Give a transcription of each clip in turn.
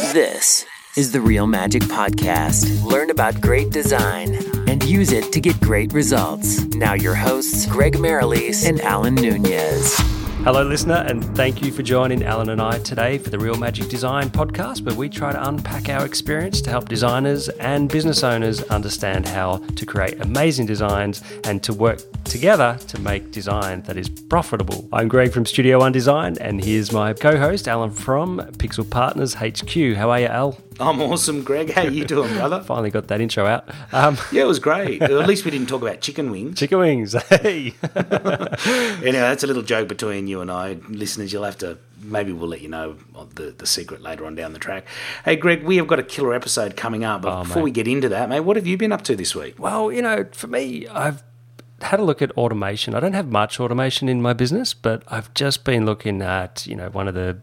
This is the Real Magic Podcast. Learn about great design and use it to get great results. Now, your hosts, Greg Merrilees and Alan Nunez. Hello, listener, and thank you for joining Alan and I today for the Real Magic Design podcast, where we try to unpack our experience to help designers and business owners understand how to create amazing designs and to work together to make design that is profitable. I'm Greg from Studio One Design, and here's my co-host Alan from Pixel Partners HQ. How are you, Al? I'm awesome, Greg. How you doing, brother? Finally got that intro out. Um, yeah, it was great. At least we didn't talk about chicken wings. chicken wings. Hey. Anyway, that's a little joke between you and I. Listeners, you'll have to, maybe we'll let you know the, the secret later on down the track. Hey, Greg, we have got a killer episode coming up. But Oh, before mate. we get into that, mate, what have you been up to this week? Well, you know, for me, I've had a look at automation. I don't have much automation in my business, but I've just been looking at, you know, one of the,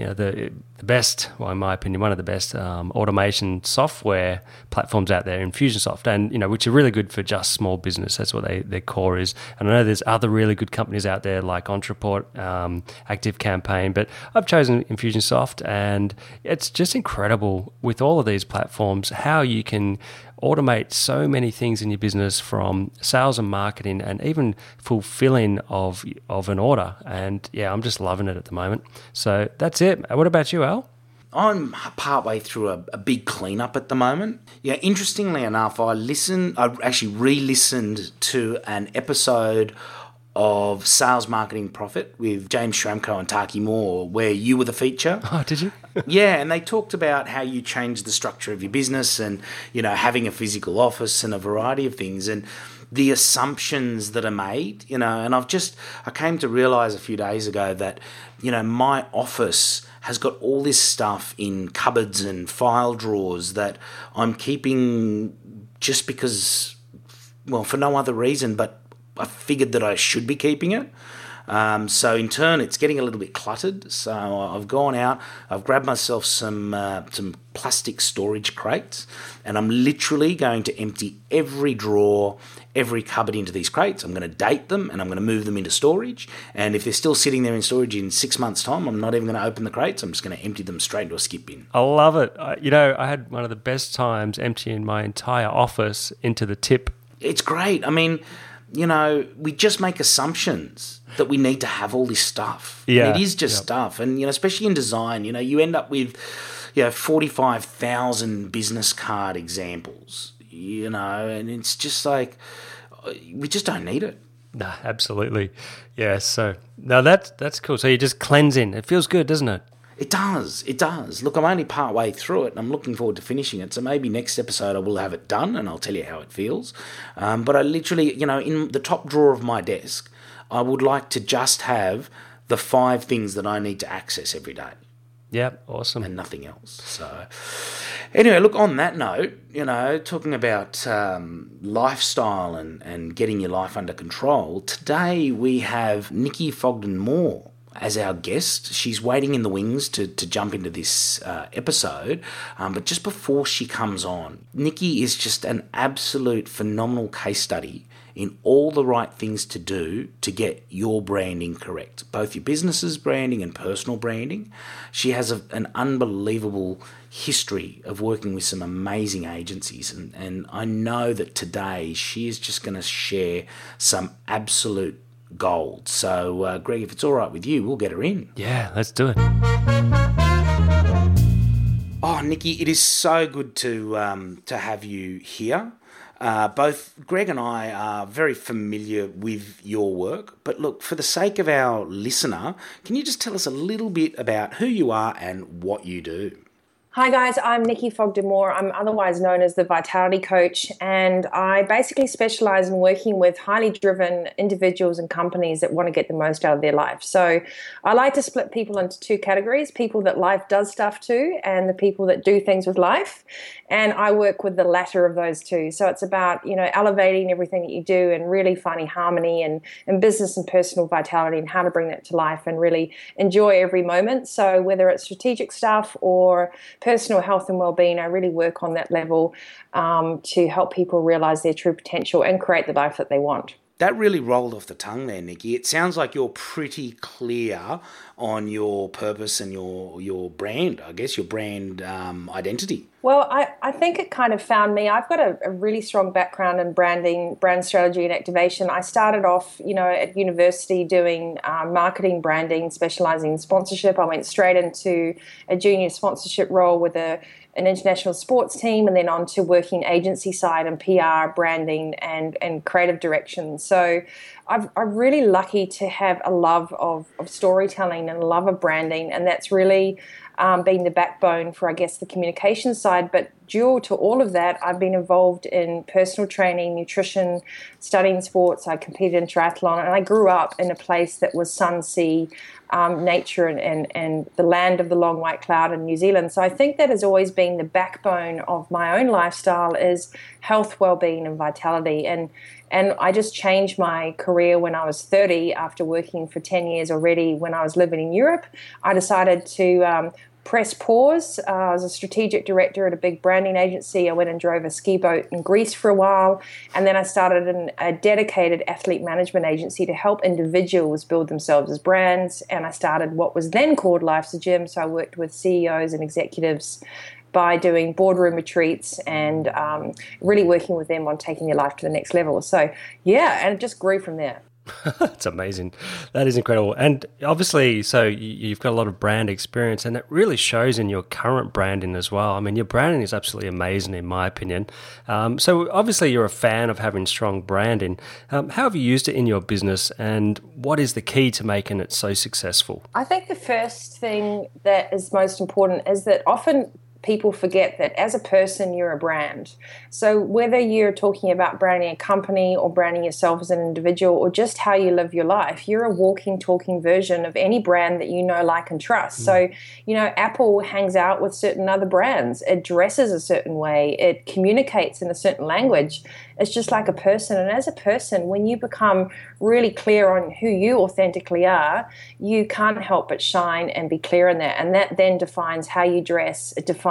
you know, the, the best, well, in my opinion, one of the best um, automation software platforms out there, Infusionsoft, and you know, which are really good for just small business. That's what they, their core is. And I know there's other really good companies out there like Ontraport, um, Active Campaign, but I've chosen Infusionsoft, and it's just incredible with all of these platforms how you can automate so many things in your business from sales and marketing and even fulfilling of of an order. And yeah i'm just loving it at the moment. So that's it. What about you al? I'm partway through a, a big cleanup at the moment. Yeah, interestingly enough, I listened, I actually re listened to an episode of Sales Marketing Profit with James Schramko and Taki Moore, where you were the feature. oh did you yeah, and they talked about how you changed the structure of your business and, you know, having a physical office and a variety of things and the assumptions that are made, you know, and I've just I came to realize a few days ago that, you know, my office has got all this stuff in cupboards and file drawers that I'm keeping just because well, for no other reason, but I figured that I should be keeping it. Um, so in turn, it's getting a little bit cluttered. So I've gone out, I've grabbed myself some uh, some plastic storage crates, and I'm literally going to empty every drawer, every cupboard into these crates. I'm going to date them, and I'm going to move them into storage. And if they're still sitting there in storage in six months' time, I'm not even going to open the crates. I'm just going to empty them straight into a skip bin. i love it I, you know i had one of the best times emptying my entire office into the tip it's great. I mean, you know, we just make assumptions that we need to have all this stuff. And Yeah, it is just yep. stuff. And, you know, especially in design, you know, you end up with, you know, 45,000 business card examples, you know, and it's just like, we just don't need it. nah absolutely yeah so now that's that's cool so you're just cleansing it feels good doesn't it It does. It does. Look, I'm only part way through it, and I'm looking forward to finishing it. So maybe next episode I will have it done, and I'll tell you how it feels. Um, but I literally, you know, in the top drawer of my desk, I would like to just have the five things that I need to access every day, yeah awesome and nothing else. So, anyway, look. On that note, you know, talking about um, lifestyle and and getting your life under control. Today we have Nikki Fogden-Moore as our guest. She's waiting in the wings to, to jump into this uh, episode. Um, but just before she comes on, Nikki is just an absolute phenomenal case study in all the right things to do to get your branding correct, both your business's branding and personal branding. She has a, an unbelievable history of working with some amazing agencies, and, and I know that today she is just going to share some absolute gold. So, uh, Greg, if it's all right with you, we'll get her in. yeah let's do it Oh, Nikki, it is so good to um, to have you here. Uh, both Greg and I are very familiar with your work, but look, for the sake of our listener, can you just tell us a little bit about who you are and what you do? Hi guys, I'm Nikki Fogden-Moore. I'm otherwise known as the Vitality Coach, and I basically specialize in working with highly driven individuals and companies that want to get the most out of their life. So I like to split people into two categories people that life does stuff to, and the people that do things with life. And I work with the latter of those two. So it's about, you know, elevating everything that you do and really finding harmony and, and business and personal vitality and how to bring that to life and really enjoy every moment. So whether it's strategic stuff or personal health and well-being, I really work on that level um, to help people realize their true potential and create the life that they want. That really rolled off the tongue there, Nikki. It sounds like you're pretty clear on your purpose and your your brand. I guess your brand um, identity. Well, I, I think it kind of found me. I've got a, a, really strong background in branding, brand strategy, and activation. I started off, you know, at university doing uh, marketing, branding, specializing in sponsorship. I went straight into a junior sponsorship role with a an international sports team and then on to working agency side and PR, branding, and, and creative direction. So I've, I'm really lucky to have a love of, of storytelling and a love of branding, and that's really um, been the backbone for, I guess, the communication side. But due to all of that, I've been involved in personal training, nutrition, studying sports. I competed in triathlon, and I grew up in a place that was sun, sea, um, nature and, and, and the land of the long white cloud in New Zealand. So I think that has always been the backbone of my own lifestyle is health, well-being, and vitality. And and I just changed my career when I was 30 after working for 10 years already when I was living in Europe. I decided to um, press pause. Uh, I was a strategic director at a big branding agency. I went and drove a ski boat in Greece for a while. And then I started an, a dedicated athlete management agency to help individuals build themselves as brands. And I started what was then called Life's a Gym. So I worked with CEOs and executives by doing boardroom retreats and um, really working with them on taking their life to the next level. So, yeah, and it just grew from there. That's amazing. That is incredible. And obviously, so you've got a lot of brand experience, and that really shows in your current branding as well. I mean, your branding is absolutely amazing, in my opinion. Um, so, obviously, you're a fan of having strong branding. Um, how have you used it in your business, and what is the key to making it so successful? I think the first thing that is most important is that often people forget that as a person, you're a brand. So, whether you're talking about branding a company or branding yourself as an individual or just how you live your life, you're a walking, talking version of any brand that you know, like, and trust. Mm. So, you know, Apple hangs out with certain other brands, it dresses a certain way, it communicates in a certain language. It's just like a person. And as a person, when you become really clear on who you authentically are, you can't help but shine and be clear in that. And that then defines how you dress, it defines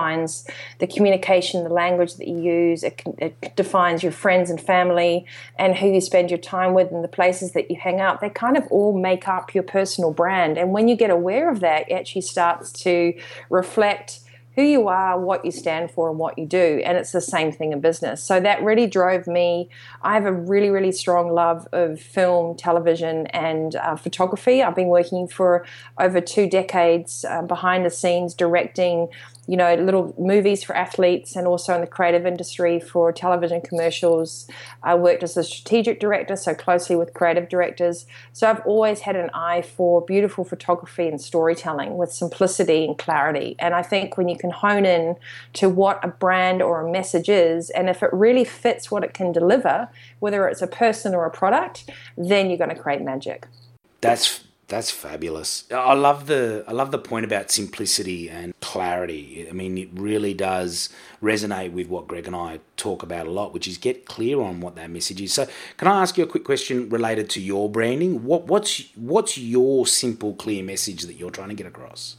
the communication, the language that you use, it, it defines your friends and family and who you spend your time with and the places that you hang out. They kind of all make up your personal brand. And when you get aware of that, it actually starts to reflect who you are, what you stand for, and what you do. And it's the same thing in business. So that really drove me. I have a really, really strong love of film, television, and uh, photography. I've been working for over two decades uh, behind the scenes, directing you know, little movies for athletes and also in the creative industry for television commercials. I worked as a strategic director, so closely with creative directors. So I've always had an eye for beautiful photography and storytelling with simplicity and clarity. And I think when you can hone in to what a brand or a message is, and if it really fits what it can deliver, whether it's a person or a product, then you're going to create magic. That's that's fabulous. I love the I love the point about simplicity and clarity. I mean, it really does resonate with what Greg and I talk about a lot, which is get clear on what that message is. So, can I ask you a quick question related to your branding? What what's what's your simple, clear message that you're trying to get across?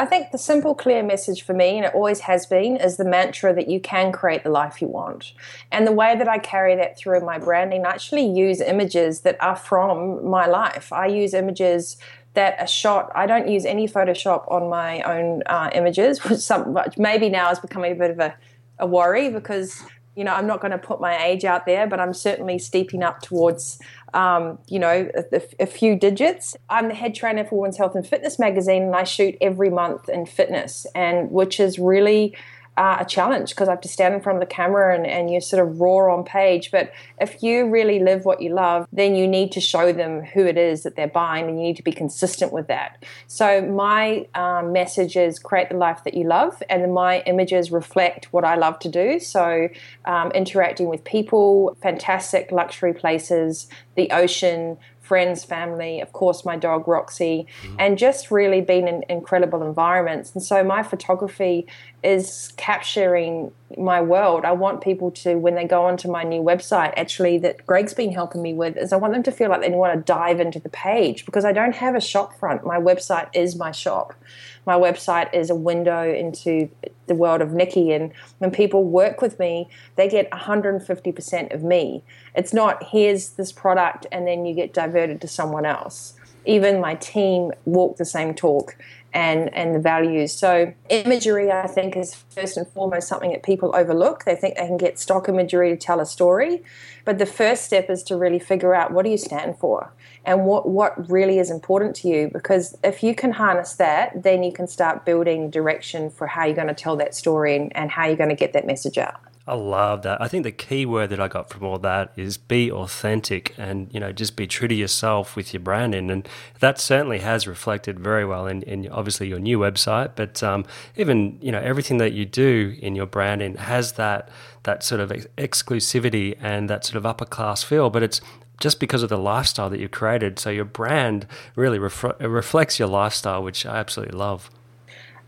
I think the simple, clear message for me, and it always has been, is the mantra that you can create the life you want. And the way that I carry that through my branding, I actually use images that are from my life. I use images that are shot. I don't use any Photoshop on my own uh, images, which some, maybe now is becoming a bit of a, a worry because you know, I'm not going to put my age out there, but I'm certainly steeping up towards, um, you know, a, a, few digits. I'm the head trainer for Women's Health and Fitness magazine, and I shoot every month in fitness, and which is really uh, a challenge because I have to stand in front of the camera and, and you sort of roar on page. But if you really live what you love, then you need to show them who it is that they're buying and you need to be consistent with that. So my um, message is create the life that you love, and my images reflect what I love to do. So um, interacting with people, fantastic luxury places, the ocean, friends, family, of course, my dog Roxy, mm. and just really been in incredible environments. And so my photography is capturing my world. I want people to, when they go onto my new website, actually, that Greg's been helping me with, is I want them to feel like they want to dive into the page because I don't have a shop front. My website is my shop. My website is a window into the world of Nikki. And when people work with me, they get 150% of me. It's not here's this product and then you get diverted to someone else. Even my team walk the same talk and and the values. So imagery, I think, is first and foremost something that people overlook. They think they can get stock imagery to tell a story, but the first step is to really figure out what do you stand for and what what really is important to you. Because if you can harness that, then you can start building direction for how you're going to tell that story and, and how you're going to get that message out. I love that. I think the key word that I got from all that is be authentic and, you know, just be true to yourself with your branding. And that certainly has reflected very well in, in obviously your new website, but um, even, you know, everything that you do in your branding has that, that sort of exclusivity and that sort of upper class feel, but it's just because of the lifestyle that you've created. So your brand really ref- reflects your lifestyle, which I absolutely love.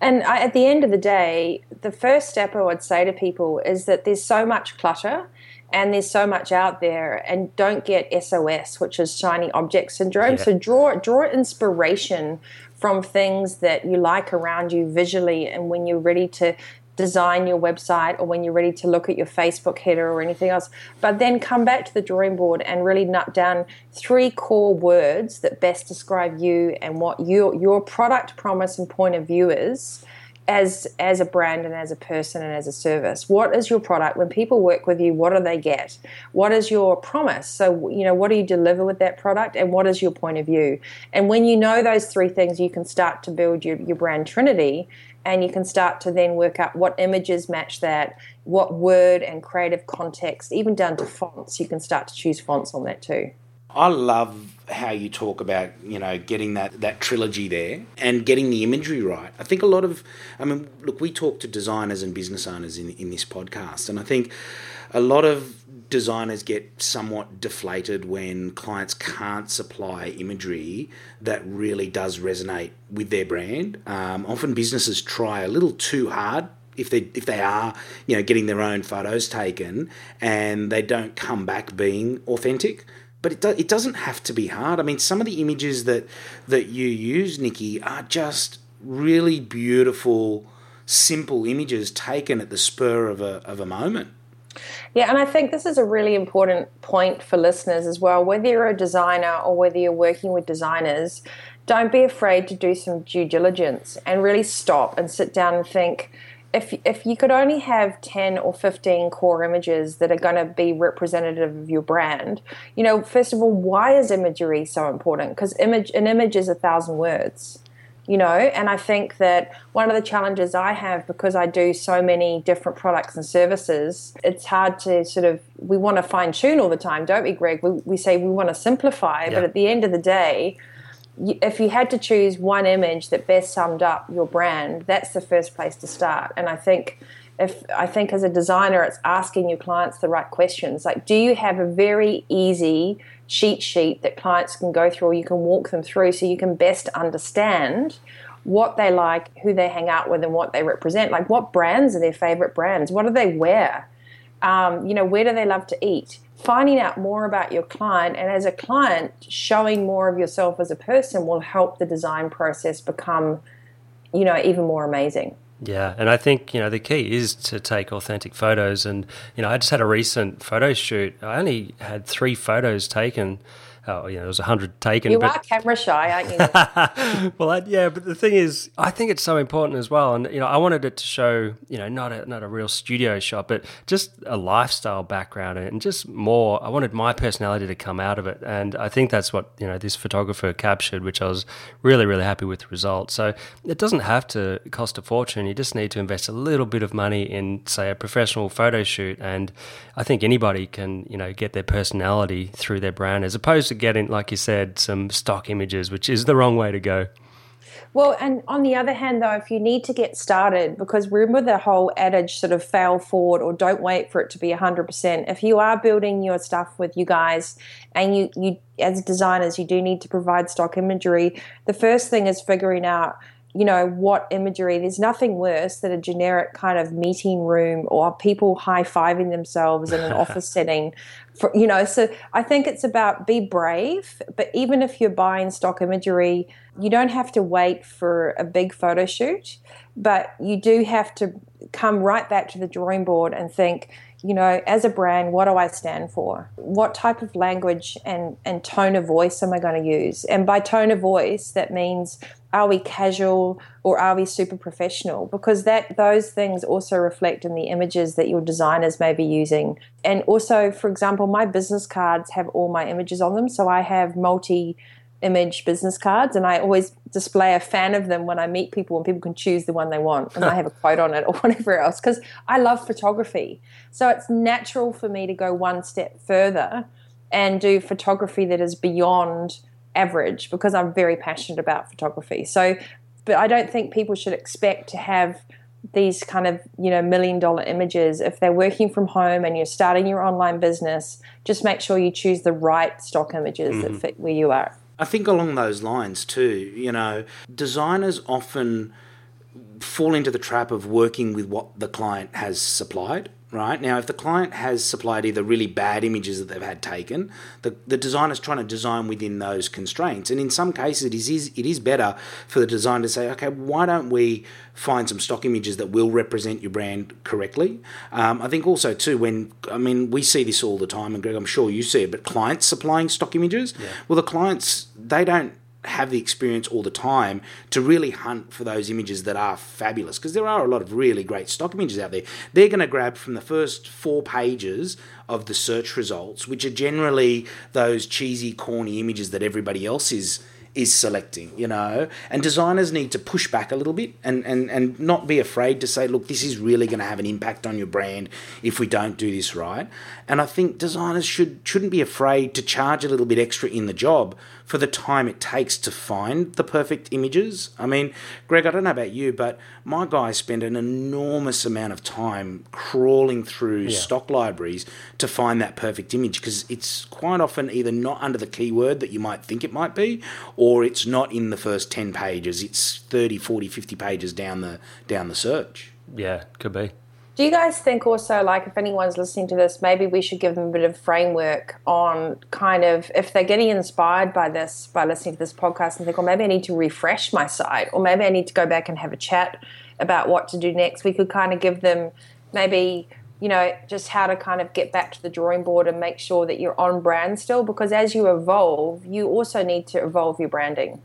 And I, at the end of the day, the first step I would say to people is that there's so much clutter and there's so much out there and don't get SOS, which is shiny object syndrome. Yeah. So draw draw inspiration from things that you like around you visually and when you're ready to design your website or when you're ready to look at your Facebook header or anything else. But then come back to the drawing board and really nut down three core words that best describe you and what your your product promise and point of view is as as a brand and as a person and as a service. What is your product? When people work with you what do they get? What is your promise? So you know what do you deliver with that product and what is your point of view? And when you know those three things you can start to build your, your brand trinity and you can start to then work out what images match that, what word and creative context, even down to fonts. You can start to choose fonts on that too. I love how you talk about you know getting that that trilogy there and getting the imagery right. I think a lot of I mean look we talk to designers and business owners in in this podcast and I think a lot of designers get somewhat deflated when clients can't supply imagery that really does resonate with their brand. Um, often businesses try a little too hard if they if they are you know getting their own photos taken and they don't come back being authentic. But it do, it doesn't have to be hard. I mean, some of the images that that you use, Nikki, are just really beautiful, simple images taken at the spur of a of a moment. Yeah, and I think this is a really important point for listeners as well. Whether you're a designer or whether you're working with designers, don't be afraid to do some due diligence and really stop and sit down and think if if you could only have 10 or 15 core images that are going to be representative of your brand you know first of all why is imagery so important because image an image is a thousand words you know and i think that one of the challenges i have because i do so many different products and services it's hard to sort of we want to fine tune all the time don't we greg we, we say we want to simplify yeah. but at the end of the day if you had to choose one image that best summed up your brand that's the first place to start and i think if I think as a designer, it's asking your clients the right questions. Like, do you have a very easy cheat sheet that clients can go through or you can walk them through so you can best understand what they like, who they hang out with, and what they represent? Like, what brands are their favorite brands? What do they wear? Um, you know, where do they love to eat? Finding out more about your client, and as a client, showing more of yourself as a person will help the design process become, you know, even more amazing. Yeah, and I think you know the key is to take authentic photos. And you know, I just had a recent photo shoot. I only had three photos taken oh, you know, there was a hundred taken. You but... are camera shy, aren't you? well, I, yeah, but the thing is, I think it's so important as well. And you know, I wanted it to show, you know, not a not a real studio shot, but just a lifestyle background and just more. I wanted my personality to come out of it, and I think that's what you know this photographer captured, which I was really really happy with the result. So it doesn't have to cost a fortune. You just need to invest a little bit of money in, say, a professional photo shoot, and I think anybody can, you know, get their personality through their brand as opposed to getting, like you said, some stock images, which is the wrong way to go. Well, and on the other hand, though, if you need to get started, because remember the whole adage sort of fail forward or don't wait for it to be 100%. If you are building your stuff with you guys and you, you as designers, you do need to provide stock imagery, the first thing is figuring out you know, what imagery. There's nothing worse than a generic kind of meeting room or people high fiving themselves in an office setting. For, you know, so I think it's about be brave, but even if you're buying stock imagery, you don't have to wait for a big photo shoot, but you do have to come right back to the drawing board and think, you know, as a brand, what do I stand for? What type of language and, and tone of voice am I going to use? And by tone of voice, that means are we casual or are we super professional? Because that those things also reflect in the images that your designers may be using. And also, for example, my business cards have all my images on them. So I have multi image business cards and I always display a fan of them when I meet people and people can choose the one they want and I have a quote on it or whatever else because I love photography. So it's natural for me to go one step further and do photography that is beyond average because I'm very passionate about photography. So but I don't think people should expect to have these kind of you know million dollar images if they're working from home and you're starting your online business just make sure you choose the right stock images mm-hmm. that fit where you are I think along those lines too, you know, designers often fall into the trap of working with what the client has supplied right? Now, if the client has supplied either really bad images that they've had taken, the, the designer's trying to design within those constraints. And in some cases, it is, it is better for the designer to say, okay, why don't we find some stock images that will represent your brand correctly? Um, I think also, too, when, I mean, we see this all the time, and Greg, I'm sure you see it, but clients supplying stock images, yeah. well, the clients, they don't have the experience all the time to really hunt for those images that are fabulous because there are a lot of really great stock images out there. They're going to grab from the first four pages of the search results, which are generally those cheesy, corny images that everybody else is is selecting, you know. And designers need to push back a little bit and, and, and not be afraid to say, look, this is really going to have an impact on your brand if we don't do this right. And I think designers should shouldn't be afraid to charge a little bit extra in the job for the time it takes to find the perfect images. I mean, Greg, I don't know about you, but my guys spend an enormous amount of time crawling through yeah. stock libraries to find that perfect image because it's quite often either not under the keyword that you might think it might be or it's not in the first 10 pages. It's 30, 40, 50 pages down the down the search. Yeah, could be. Do you guys think also, like, if anyone's listening to this, maybe we should give them a bit of framework on kind of if they're getting inspired by this, by listening to this podcast and think, well, maybe I need to refresh my site, or maybe I need to go back and have a chat about what to do next. We could kind of give them maybe, you know, just how to kind of get back to the drawing board and make sure that you're on brand still, because as you evolve, you also need to evolve your branding.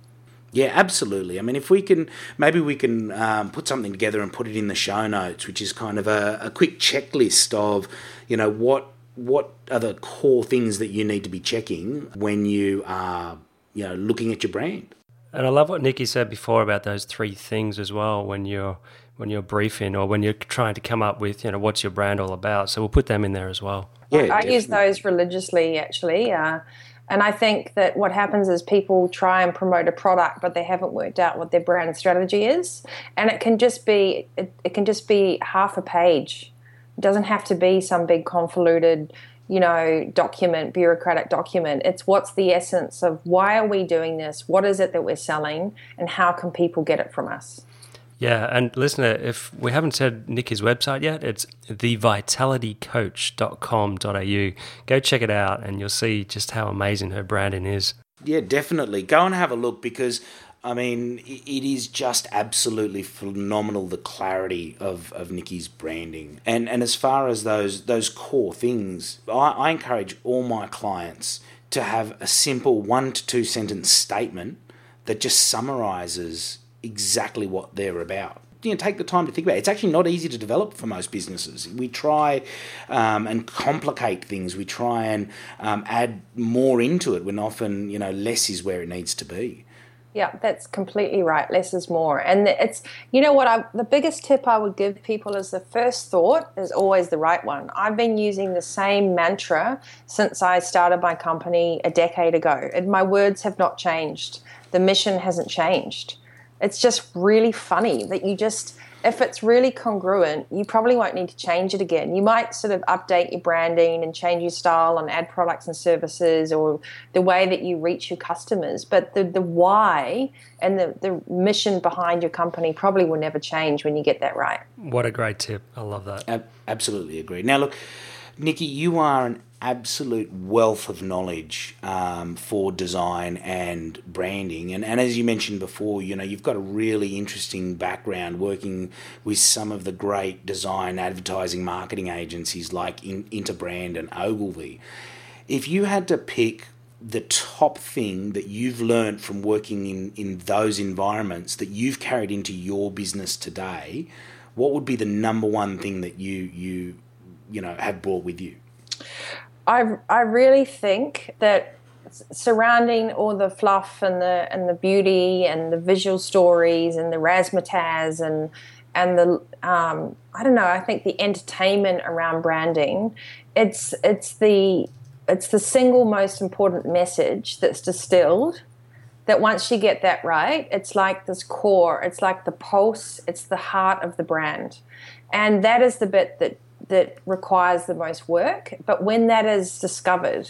Yeah, absolutely. I mean, if we can, maybe we can um, put something together and put it in the show notes, which is kind of a, a quick checklist of, you know, what what are the core things that you need to be checking when you are, you know, looking at your brand. And I love what Nikki said before about those three things as well when you're when you're briefing or when you're trying to come up with, you know, what's your brand all about. So we'll put them in there as well. Yeah, I, I use those religiously actually. Uh, and I think that what happens is people try and promote a product, but they haven't worked out what their brand strategy is. And it can just be it, it can just be half a page. It doesn't have to be some big convoluted, you know, document, bureaucratic document. It's what's the essence of why are we doing this? What is it that we're selling? And how can people get it from us? Yeah, and listener, if we haven't said Nikki's website yet, it's thevitalitycoach.com.au. Go check it out and you'll see just how amazing her branding is. Yeah, definitely. Go and have a look because I mean, it is just absolutely phenomenal the clarity of, of Nikki's branding. And and as far as those those core things, I, I encourage all my clients to have a simple one to two sentence statement that just summarizes exactly what they're about. You know, take the time to think about it. It's actually not easy to develop for most businesses. We try um, and complicate things. We try and um, add more into it when often, you know, less is where it needs to be. Yeah, that's completely right. Less is more. And it's, you know what, I, the biggest tip I would give people is the first thought is always the right one. I've been using the same mantra since I started my company a decade ago, and my words have not changed. The mission hasn't changed it's just really funny that you just if it's really congruent, you probably won't need to change it again. You might sort of update your branding and change your style and add products and services or the way that you reach your customers. But the, the why and the, the mission behind your company probably will never change when you get that right. What a great tip. I love that. absolutely agree. Now, look, Nikki, you are an absolute wealth of knowledge um, for design and branding. And, and as you mentioned before, you know, you've got a really interesting background working with some of the great design, advertising, marketing agencies like Interbrand and Ogilvy. If you had to pick the top thing that you've learned from working in, in those environments that you've carried into your business today, what would be the number one thing that you you you know have brought with you? I I really think that surrounding all the fluff and the and the beauty and the visual stories and the razzmatazz and and the um, I don't know I think the entertainment around branding it's it's the it's the single most important message that's distilled that once you get that right it's like this core it's like the pulse it's the heart of the brand. And that is the bit that that requires the most work. But when that is discovered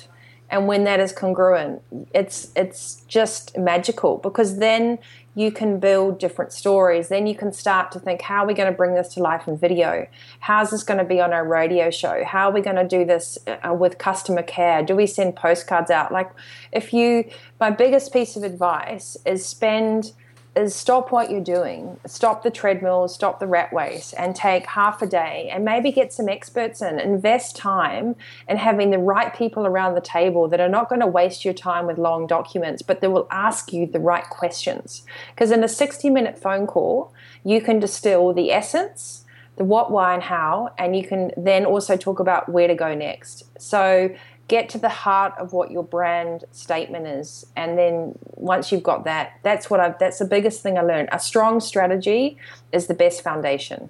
and when that is congruent, it's it's just magical because then you can build different stories. Then you can start to think, how are we going to bring this to life in video? How's this going to be on our radio show? How are we going to do this uh, with customer care? Do we send postcards out? Like, if you, my biggest piece of advice is spend is stop what you're doing, stop the treadmill, stop the rat race, and take half a day and maybe get some experts in. Invest time in having the right people around the table that are not going to waste your time with long documents, but they will ask you the right questions. Because in a 60 minute phone call, you can distill the essence, the what, why, and how, and you can then also talk about where to go next. So get to the heart of what your brand statement is. And then once you've got that that's what I've that's the biggest thing I learned. A strong strategy is the best foundation.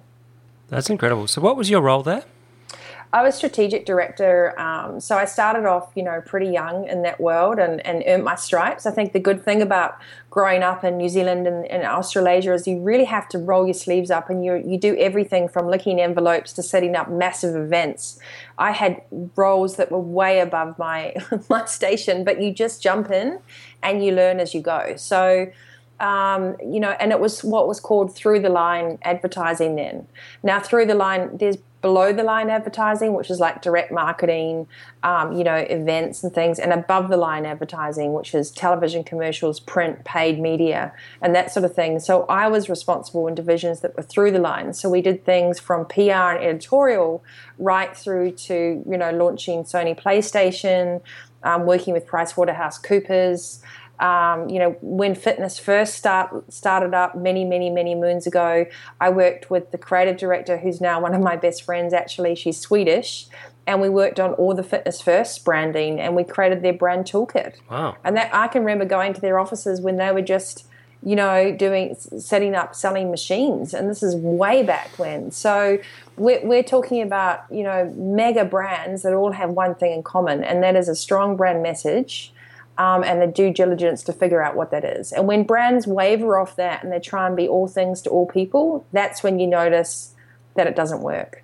That's incredible. So what was your role there I was strategic director, um, so I started off, you know, pretty young in that world and, and earned my stripes. I think the good thing about growing up in New Zealand and, and Australasia is you really have to roll your sleeves up and you you do everything from licking envelopes to setting up massive events. I had roles that were way above my my station, but you just jump in and you learn as you go. So. Um, you know, and it was what was called through the line advertising then. Now, through the line, there's below the line advertising, which is like direct marketing, um, you know, events and things, and above the line advertising, which is television commercials, print, paid media, and that sort of thing. So I was responsible in divisions that were through the line. So we did things from PR and editorial right through to, you know, launching Sony PlayStation, um, working with PricewaterhouseCoopers um, you know, when fitness first start, started up many, many, many moons ago, I worked with the creative director, who's now one of my best friends. Actually, she's Swedish, and we worked on all the fitness first branding, and we created their brand toolkit. Wow! And that I can remember going to their offices when they were just, you know, doing setting up selling machines, and this is way back when. So we're, we're talking about you know mega brands that all have one thing in common, and that is a strong brand message um, and the due diligence to figure out what that is. And when brands waver off that and they try and be all things to all people, that's when you notice that it doesn't work.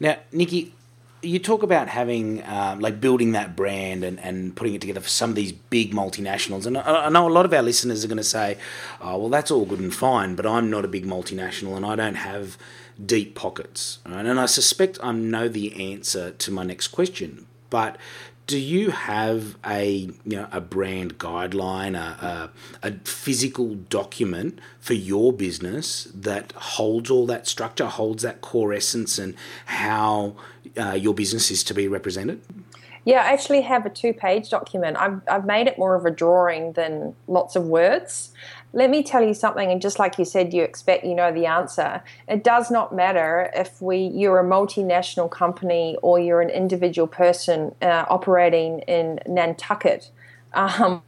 Now, Nikki, you talk about having um, like building that brand and, and putting it together for some of these big multinationals and I, I, know a lot of our listeners are going to say oh well that's all good and fine but i'm not a big multinational and i don't have deep pockets right? and i suspect i know the answer to my next question but do you have a you know a brand guideline, a, a, a, physical document for your business that holds all that structure, holds that core essence, and how uh, your business is to be represented? Yeah, I actually have a two-page document. I've I've made it more of a drawing than lots of words. Let me tell you something, and just like you said, you expect you know the answer. It does not matter if we you're a multinational company or you're an individual person uh, operating in Nantucket, um,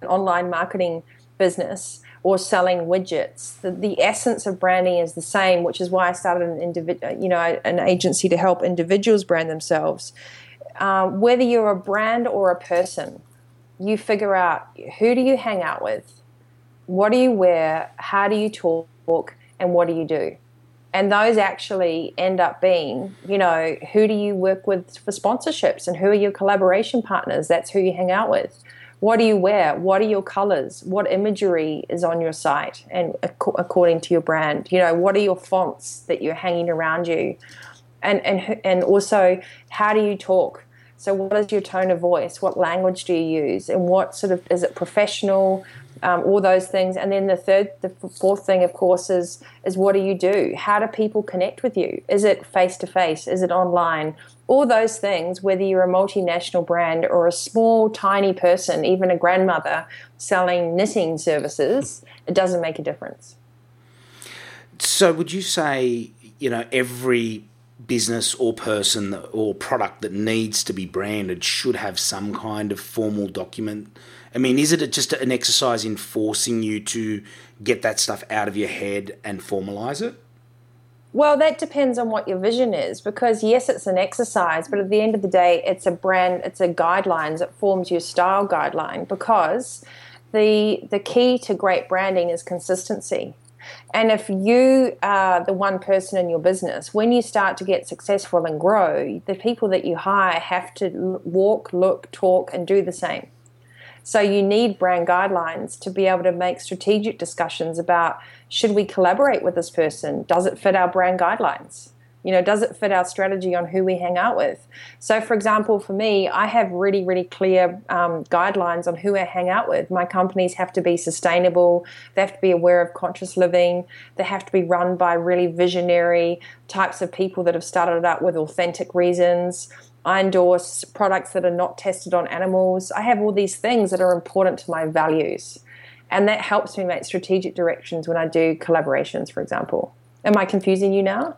an online marketing business or selling widgets. The, the, essence of branding is the same, which is why I started an individ- you know an agency to help individuals brand themselves. Uh, whether you're a brand or a person, you figure out who do you hang out with what do you wear, how do you talk, and what do you do? And those actually end up being, you know, who do you work with for sponsorships and who are your collaboration partners? That's who you hang out with. What do you wear? What are your colors? What imagery is on your site and according to your brand? You know, what are your fonts that you're hanging around you? And, and, and also, how do you talk? So, what is your tone of voice? What language do you use? And what sort of is it professional? Um, all those things. And then the third, the fourth thing, of course, is is what do you do? How do people connect with you? Is it face to face? Is it online? All those things, whether you're a multinational brand or a small, tiny person, even a grandmother selling knitting services, it doesn't make a difference. So, would you say, you know, every business or person or product that needs to be branded should have some kind of formal document? I mean, is it just an exercise in forcing you to get that stuff out of your head and formalize it? Well, that depends on what your vision is because yes, it's an exercise, but at the end of the day, it's a brand, it's a guidelines, it forms your style guideline because the the key to great branding is consistency. And if you are the one person in your business, when you start to get successful and grow, the people that you hire have to walk, look, talk, and do the same. So you need brand guidelines to be able to make strategic discussions about should we collaborate with this person? Does it fit our brand guidelines? You know, does it fit our strategy on who we hang out with? So, for example, for me, I have really, really clear um, guidelines on who I hang out with. My companies have to be sustainable, they have to be aware of conscious living, they have to be run by really visionary types of people that have started out with authentic reasons. I endorse products that are not tested on animals. I have all these things that are important to my values. And that helps me make strategic directions when I do collaborations, for example. Am I confusing you now?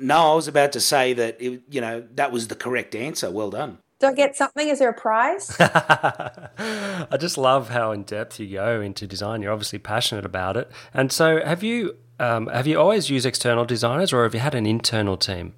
No, I was about to say that it, you know that was the correct answer. Well done. Do I get something? Is there a prize? I just love how in depth you go into design. You're obviously passionate about it. And so, have you um, have you always used external designers, or have you had an internal team?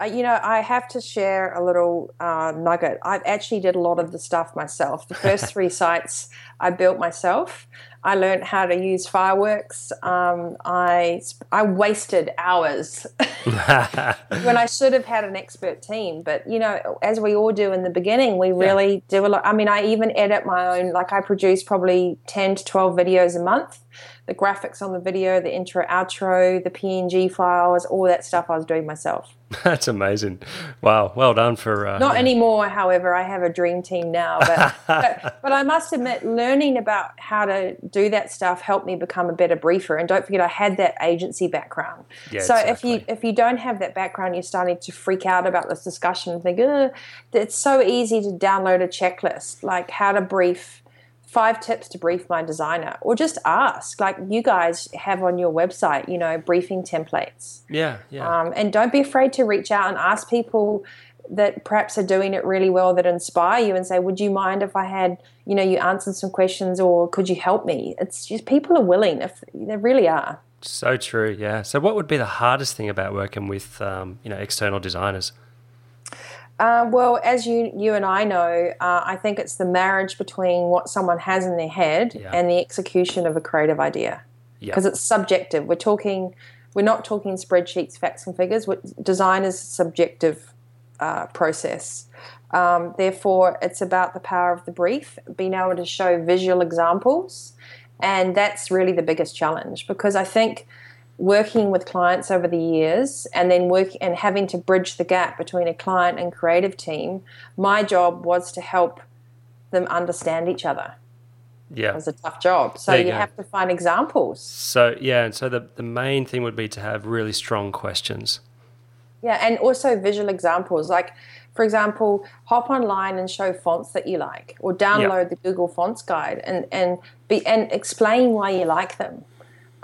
Uh, you know, I have to share a little uh, nugget. I actually did a lot of the stuff myself. The first three sites I built myself. I learned how to use fireworks. Um, I I wasted hours when I should have had an expert team. But you know, as we all do in the beginning, we really yeah. do a lot. I mean, I even edit my own. Like I produce probably ten to twelve videos a month the graphics on the video, the intro, outro, the PNG files, all that stuff I was doing myself. That's amazing. Wow. Well done for. Uh, Not yeah. anymore, however. I have a dream team now. But, but, but, I must admit, learning about how to do that stuff helped me become a better briefer. And don't forget, I had that agency background. Yeah, so exactly. if you if you don't have that background, you're starting to freak out about this discussion and think, it's so easy to download a checklist, like how to brief five tips to brief my designer or just ask like you guys have on your website you know briefing templates. Yeah yeah. Um, and don't be afraid to reach out and ask people that perhaps are doing it really well that inspire you and say would you mind if i had you know you answered some questions or could you help me? It's just people are willing if they really are. So true yeah. So what would be the hardest thing about working with um, you know external designers uh, well, as you you and I know, uh, I think it's the marriage between what someone has in their head yeah. and the execution of a creative idea, because yeah. it's subjective. We're talking, we're not talking spreadsheets, facts, and figures. Design is a subjective uh, process. Um, therefore, it's about the power of the brief, being able to show visual examples, and that's really the biggest challenge. Because I think working with clients over the years and then work and having to bridge the gap between a client and creative team, my job was to help them understand each other. Yeah. It was a tough job. So you, you have to find examples. So yeah, and so the the main thing would be to have really strong questions. Yeah, and also visual examples. Like for example, hop online and show fonts that you like, or download the Google Fonts guide and, and be and explain why you like them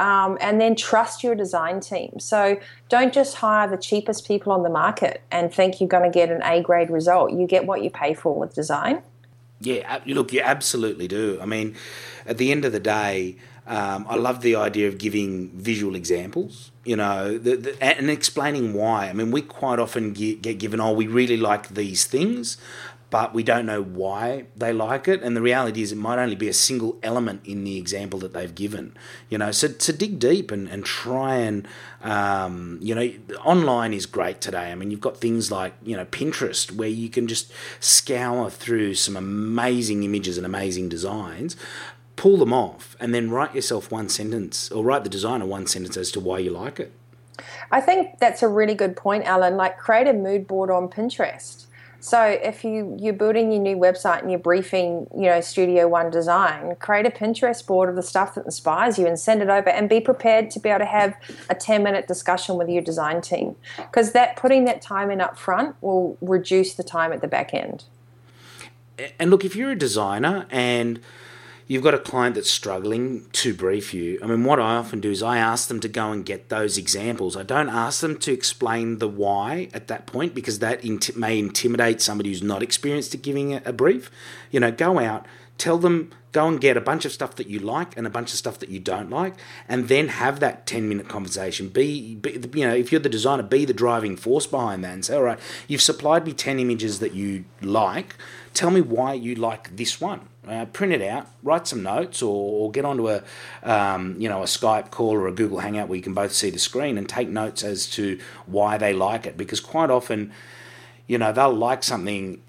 um, and then trust your design team. So don't just hire the cheapest people on the market and think you're going to get an A grade result. You get what you pay for with design. Yeah, look, you absolutely do. I mean, at the end of the day, um, I love the idea of giving visual examples, you know, the, the, and explaining why. I mean, we quite often get, get given, oh, we really like these things, but we don't know why they like it. And the reality is, it might only be a single element in the example that they've given. You know, so to dig deep and, and try and, um, you know, online is great today. I mean, you've got things like, you know, Pinterest where you can just scour through some amazing images and amazing designs. Pull them off and then write yourself one sentence or write the designer one sentence as to why you like it. I think that's a really good point, Alan. Like, create a mood board on Pinterest So if you you're building your new website and you're briefing, you know, Studio One design, create a Pinterest board of the stuff that inspires you and send it over and be prepared to be able to have a 10 minute discussion with your design team because that putting that time in up front will reduce the time at the back end. And look, if you're a designer and you've got a client that's struggling to brief you, I mean, what I often do is I ask them to go and get those examples. I don't ask them to explain the why at that point because that may intimidate somebody who's not experienced at giving a, a brief. You know, go out, tell them, go and get a bunch of stuff that you like and a bunch of stuff that you don't like, and then have that 10 minute conversation. Be, be, you know, if you're the designer, be the driving force behind that and say, all right, you've supplied me 10 images that you like. Tell me why you like this one uh, print it out, write some notes, or, or get onto a um, you know a Skype call or a Google Hangout where you can both see the screen and take notes as to why they like it. Because quite often, you know, they'll like something,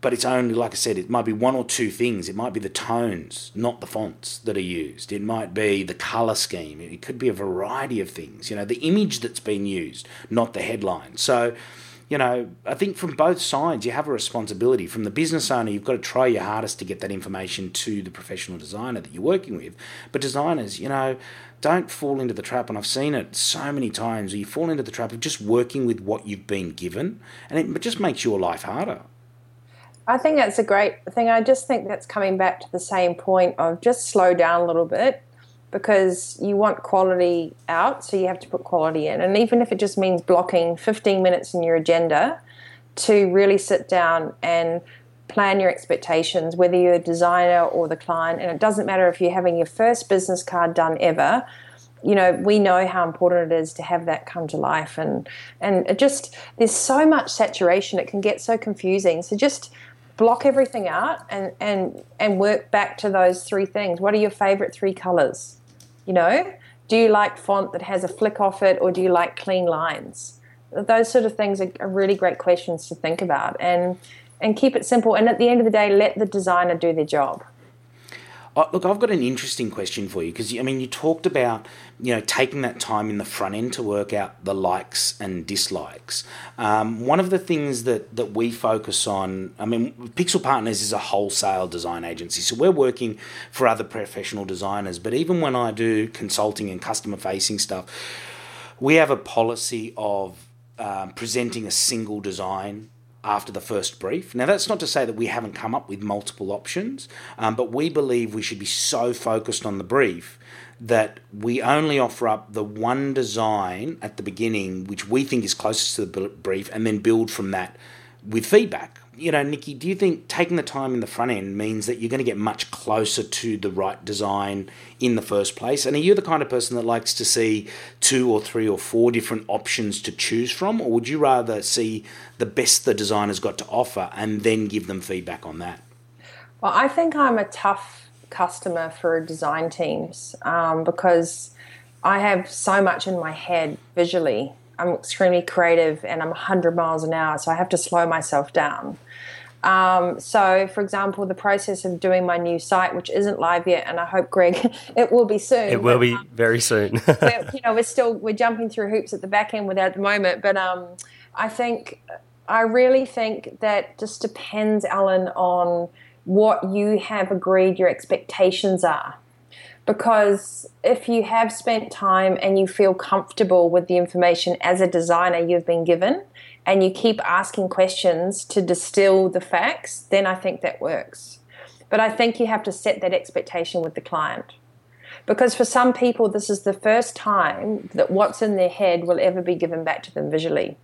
but it's only like I said, it might be one or two things. It might be the tones, not the fonts that are used. It might be the color scheme. It could be a variety of things. You know, the image that's been used, not the headline. So you know, I think from both sides you have a responsibility. From the business owner, you've got to try your hardest to get that information to the professional designer that you're working with. But designers, you know, don't fall into the trap, and I've seen it so many times, you fall into the trap of just working with what you've been given, and it just makes your life harder. I think that's a great thing. I just think that's coming back to the same point of just slow down a little bit because you want quality out, so you have to put quality in. And even if it just means blocking 15 minutes in your agenda to really sit down and plan your expectations, whether you're a designer or the client, and it doesn't matter if you're having your first business card done ever. You know, we know how important it is to have that come to life, and and it just there's so much saturation; it can get so confusing. So just block everything out and and and work back to those three things. What are your favorite three colors? You know, do you like font that has a flick off it or do you like clean lines? Those sort of things are, really great questions to think about and and keep it simple. And at the end of the day, let the designer do their job. Oh, look, I've got an interesting question for you because I mean, you talked about you know taking that time in the front end to work out the likes and dislikes. Um, one of the things that that we focus on, I mean, Pixel Partners is a wholesale design agency, so we're working for other professional designers. But even when I do consulting and customer facing stuff, we have a policy of um, presenting a single design after the first brief. Now, that's not to say that we haven't come up with multiple options, um, but we believe we should be so focused on the brief that we only offer up the one design at the beginning which we think is closest to the brief and then build from that with feedback you know, Nikki, do you think taking the time in the front end means that you're going to get much closer to the right design in the first place? And are you the kind of person that likes to see two or three or four different options to choose from, or would you rather see the best the designer's got to offer and then give them feedback on that? Well, I think I'm a tough customer for design teams um, because I have so much in my head visually I'm extremely creative and I'm 100 miles an hour, so I have to slow myself down. Um, so, for example, the process of doing my new site, which isn't live yet, and I hope Greg, it will be soon. It will be very soon. you know, we're still we're jumping through hoops at the back end with that at the moment, but um, I think I really think that just depends, Alan, on what you have agreed your expectations are because if you have spent time and you feel comfortable with the information as a designer you've been given and you keep asking questions to distill the facts, then I think that works. But I think you have to set that expectation with the client. Because for some people, this is the first time that what's in their head will ever be given back to them visually.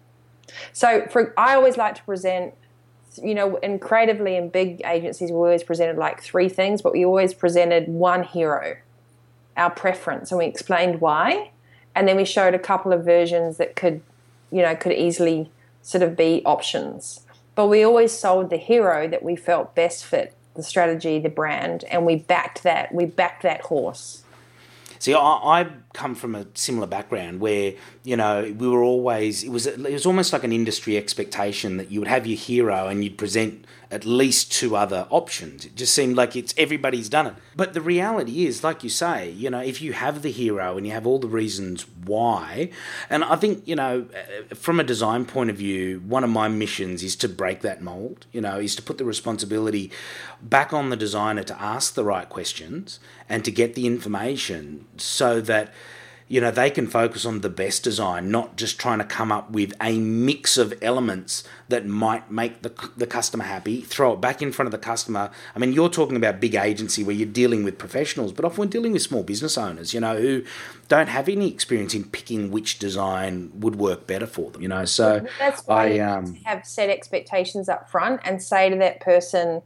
So for, I always like to present you know, and creatively in big agencies, we always presented like three things, but we always presented one hero our preference and we explained why. And then we showed a couple of versions that could, you know, could easily sort of be options. But we always sold the hero that we felt best fit the strategy, the brand, and we backed that. We backed that horse. See, I, I come from a similar background where you know we were always it was it was almost like an industry expectation that you would have your hero and you'd present at least two other options. It just seemed like it's everybody's done it. But the reality is, like you say, you know, if you have the hero and you have all the reasons why, and I think you know, uh, from a design point of view, one of my missions is to break that mold. You know, is to put the responsibility back on the designer to ask the right questions and to get the information so that you know they can focus on the best design not just trying to come up with a mix of elements that might make the, the customer happy. Throw it back in front of the customer. I mean you're talking about big agency where you're dealing with professionals but often we're dealing with small business owners you know who don't have any experience in picking which design would work better for them you know. So that's why I, um, have set expectations up front and say to that person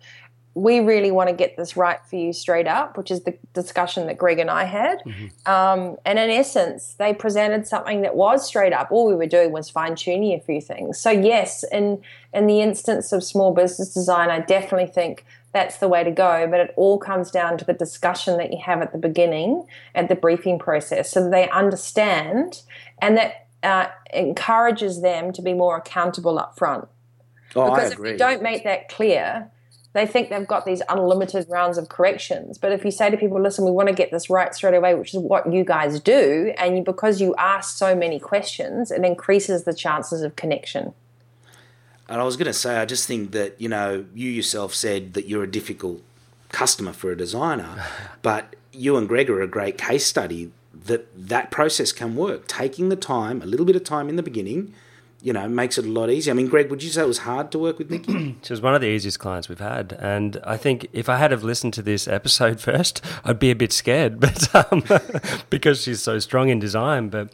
we really want to get this right for you straight up, which is the discussion that Greg and I had. Mm-hmm. Um, and in essence, they presented something that was straight up. All we were doing was fine tuning a few things. So yes, in in the instance of small business design, I definitely think that's the way to go. But it all comes down to the discussion that you have at the beginning, at the briefing process, so that they understand and that uh, encourages them to be more accountable up front. Oh, because if you don't make that clear, they think they've got these unlimited rounds of corrections. But if you say to people, listen, we want to get this right straight away, which is what you guys do, and you, because you ask so many questions, it increases the chances of connection. And I was going to say, I just think that, you know, you yourself said that you're a difficult customer for a designer, but you and Greg are a great case study that that process can work. Taking the time, a little bit of time in the beginning, you know, makes it a lot easier. I mean, Greg, would you say it was hard to work with Nikki? she was one of the easiest clients we've had, and I think if I had have listened to this episode first, I'd be a bit scared, but um, because she's so strong in design. But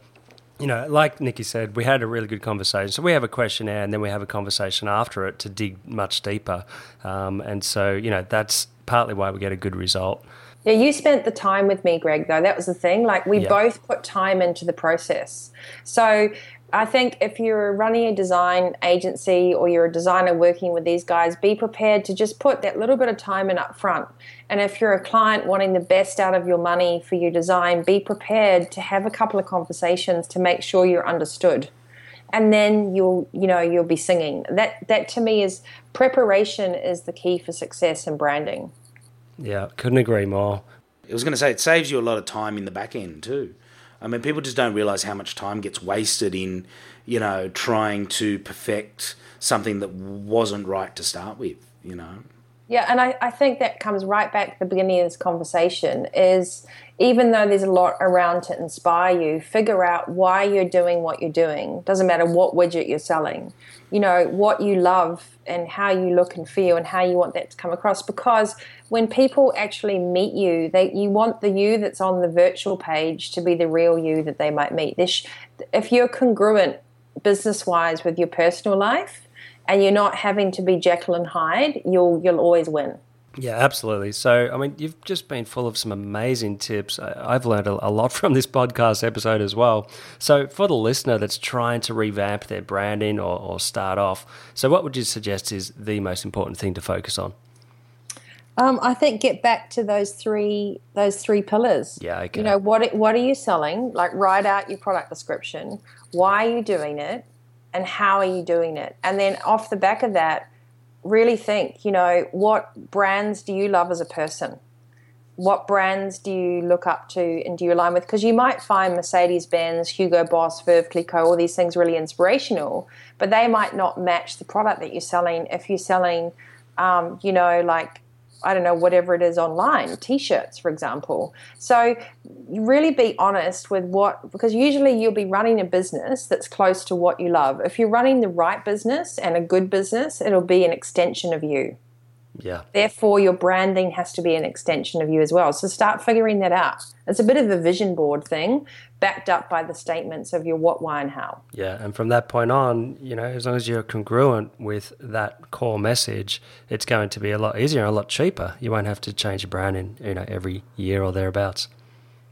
you know, like Nikki said, we had a really good conversation. So we have a questionnaire, and then we have a conversation after it to dig much deeper. Um, and so, you know, that's partly why we get a good result. Yeah, you spent the time with me, Greg, though. That was the thing. Like, we yeah. both put time into the process. So, I think if you're running a design agency or you're a designer working with these guys, be prepared to just put that little bit of time in up front. And if you're a client wanting the best out of your money for your design, be prepared to have a couple of conversations to make sure you're understood. And then you'll, you know, you'll be singing. That that to me is preparation is the key for success and branding. Yeah, couldn't agree more. I was going to say it saves you a lot of time in the back end too. I mean, people just don't realize how much time gets wasted in, you know, trying to perfect something that wasn't right to start with, you know. Yeah, and I, I think that comes right back to the beginning of this conversation is even though there's a lot around to inspire you, figure out why you're doing what you're doing. Doesn't matter what widget you're selling. You know, what you love and how you look and feel and how you want that to come across. Because when people actually meet you, they you want the you that's on the virtual page to be the real you that they might meet. This, if you're congruent business wise with your personal life, and you're not having to be and Hyde, you'll you'll always win. Yeah, absolutely. So, I mean, you've just been full of some amazing tips. I've learned a lot from this podcast episode as well. So, for the listener that's trying to revamp their branding or, or start off, so what would you suggest is the most important thing to focus on? Um, I think get back to those three those three pillars. Yeah, okay. You know what what are you selling? Like write out your product description. Why are you doing it? and how are you doing it? And then off the back of that, really think, you know, what brands do you love as a person? What brands do you look up to and do you align with? Because you might find Mercedes Benz, Hugo Boss, Veuve Clicquot, all these things really inspirational, but they might not match the product that you're selling if you're selling, um, you know, like I don't know, whatever it is online, t shirts, for example. So, really be honest with what, because usually you'll be running a business that's close to what you love. If you're running the right business and a good business, it'll be an extension of you. Yeah. Therefore, your branding has to be an extension of you as well. So start figuring that out. It's a bit of a vision board thing, backed up by the statements of your what, why, and how. Yeah, and from that point on, you know, as long as you're congruent with that core message, it's going to be a lot easier, and a lot cheaper. You won't have to change your brand in you know, every year or thereabouts.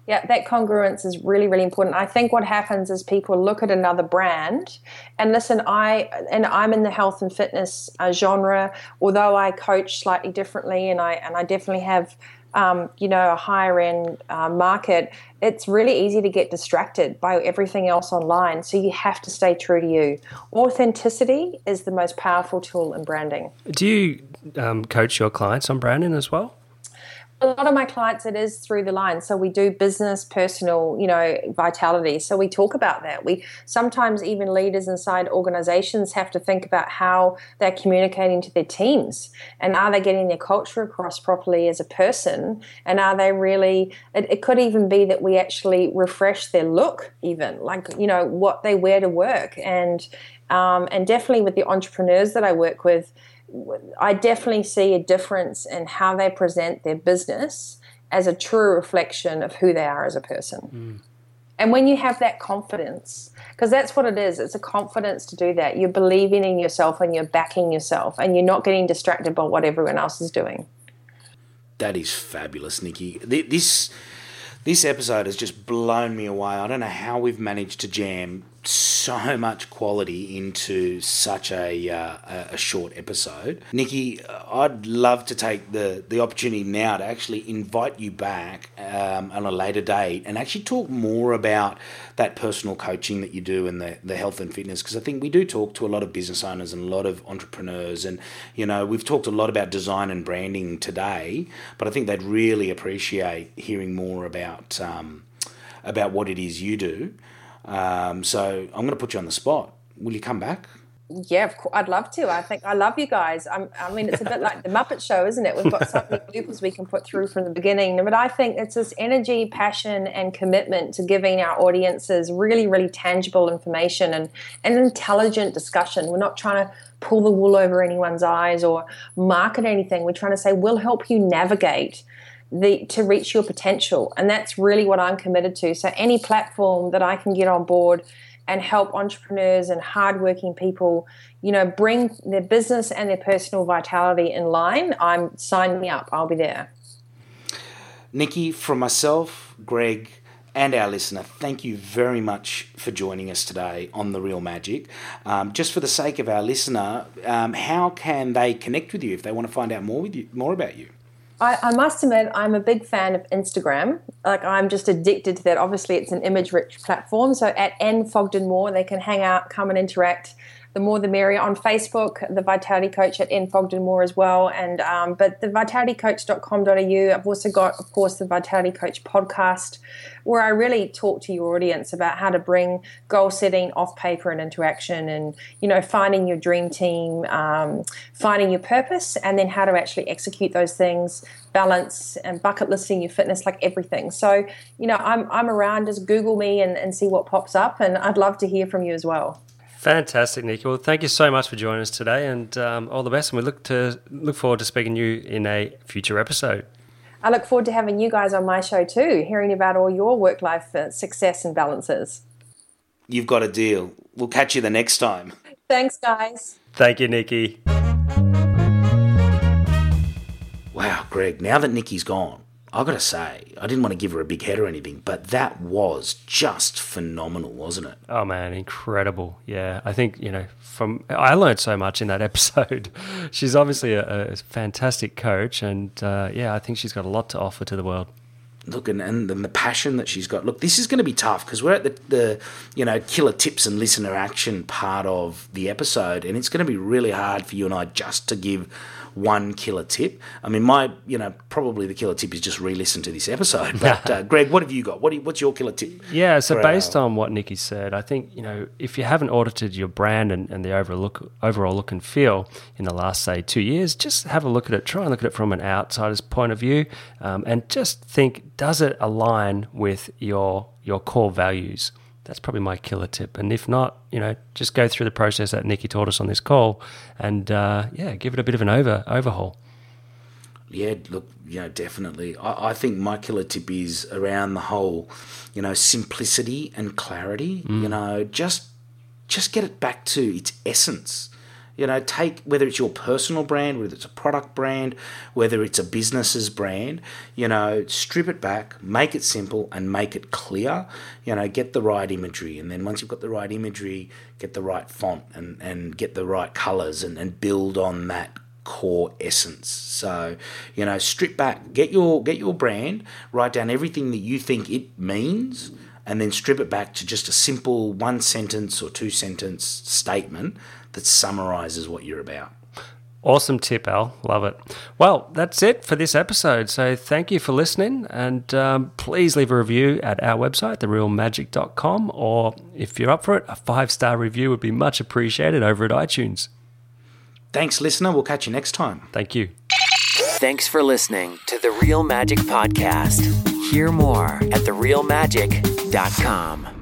Yeah, that congruence is really, really important. I think what happens is people look at another brand and listen. I and I'm in the health and fitness uh, genre, although I coach slightly differently, and I and I definitely have um, you know, a higher end uh, market, it's really easy to get distracted by everything else online. So you have to stay true to you. Authenticity is the most powerful tool in branding. Do you um, coach your clients on branding as well? A lot of my clients it is through the line. So we do business personal you know vitality. So we talk about that. We sometimes even leaders inside organizations have to think about how they're communicating to their teams and are they getting their culture across properly as a person? And are they really it, it could even be that we actually refresh their look even like you know what they wear to work. And um, and definitely with the entrepreneurs that i work with I definitely see a difference in how they present their business as a true reflection of who they are as a person. Mm. And when you have that confidence, because that's what it is, it's a confidence to do that. You're believing in yourself and you're backing yourself and you're not getting distracted by what everyone else is doing. That is fabulous, Nikki. This this episode has just blown me away. I don't know how we've managed to jam so much quality into such a, uh, a short episode. Nikki, I'd love to take the, the opportunity now to actually invite you back um, on a later date and actually talk more about that personal coaching that you do and the, the health and fitness because I think we do talk to a lot of business owners and a lot of entrepreneurs and you know we've talked a lot about design and branding today but I think they'd really appreciate hearing more about um, about what it is you do um, so I'm going to put you on the spot. Will you come back? Yeah, of course. I'd love to. I think I love you guys. I'm, i mean, it's a bit like the Muppet Show, isn't it? We've got so many bloopers we can put through from the beginning. But I think it's this energy, passion, and commitment to giving our audiences really, really tangible information and an intelligent discussion. We're not trying to pull the wool over anyone's eyes or market anything. We're trying to say we'll help you navigate the to reach your potential and that's really what i'm committed to so any platform that i can get on board and help entrepreneurs and hardworking people you know bring their business and their personal vitality in line i'm sign me up i'll be there nikki from myself greg and our listener, thank you very much for joining us today on The Real Magic. Um, just for the sake of our listener, um, how can they connect with you if they want to find out more with you, more about you? I, I, must admit, I'm a big fan of Instagram. Like, I'm just addicted to that. Obviously, it's an image rich platform. So, at N Fogden Moore, they can hang out, come and interact the more the merrier. On Facebook, the Vitality Coach at N Moore as well. And um, but the vitalitycoach.com.au. I've also got, of course, the Vitality Coach podcast, where I really talk to your audience about how to bring goal setting off paper and into action, and you know, finding your dream team, um, finding your purpose, and then how to actually execute those things balance and bucket listing your fitness like everything so you know i'm, I'm around just google me and, and see what pops up and i'd love to hear from you as well Fantastic, Nikki. Well, thank you so much for joining us today, and um, all the best. And we look to look forward to speaking to you in a future episode. I look forward to having you guys on my show too, hearing about all your work life uh, success and balances. You've got a deal. We'll catch you the next time. Thanks, guys. Thank you, Nikki. Wow, Greg. Now that Nikki's gone, I've got to say, I didn't want to give her a big head or anything, but that was just phenomenal, wasn't it? Oh man, incredible! Yeah, I think you know, from I learned so much in that episode. she's obviously a, a fantastic coach, and uh, yeah, I think she's got a lot to offer to the world. Look, and, and, the passion that she's got. Look, this is going to be tough because we're at the, the, you know, killer tips and listener action part of the episode, and it's going to be really hard for you and I just to give one killer tip. I mean, my, you know, probably the killer tip is just re-listen to this episode. But uh, Greg, what have you got? What you, what's your killer tip? Yeah, so based our... on what Nikki said, I think you know if you haven't audited your brand and, and the overall look, overall look and feel in the last say two years, just have a look at it. Try and look at it from an outsider's point of view, um, and just think: does it align with your your core values? That's probably my killer tip. And if not, you know, just go through the process that Nikki taught us on this call, and uh, yeah, give it a bit of an over overhaul. Yeah, look, you know, definitely. I, I, think my killer tip is around the whole, you know, simplicity and clarity. Mm. You know, just just get it back to its essence. You know, take whether it's your personal brand, whether it's a product brand, whether it's a business's brand, you know, strip it back, make it simple and make it clear. You know, get the right imagery. And then once you've got the right imagery, get the right font and, and get the right colors and, and build on that core essence. So, you know, strip back, get your get your brand, write down everything that you think it means, and then strip it back to just a simple one sentence or two sentence statement that summarizes what you're about. Awesome tip, Al. Love it. Well, that's it for this episode. So thank you for listening. And um, please leave a review at our website, therealmagic.com. Or if you're up for it, a five star review would be much appreciated over at iTunes. Thanks, listener. We'll catch you next time. Thank you. Thanks for listening to the Real Magic Podcast. Hear more at therealmagic.com.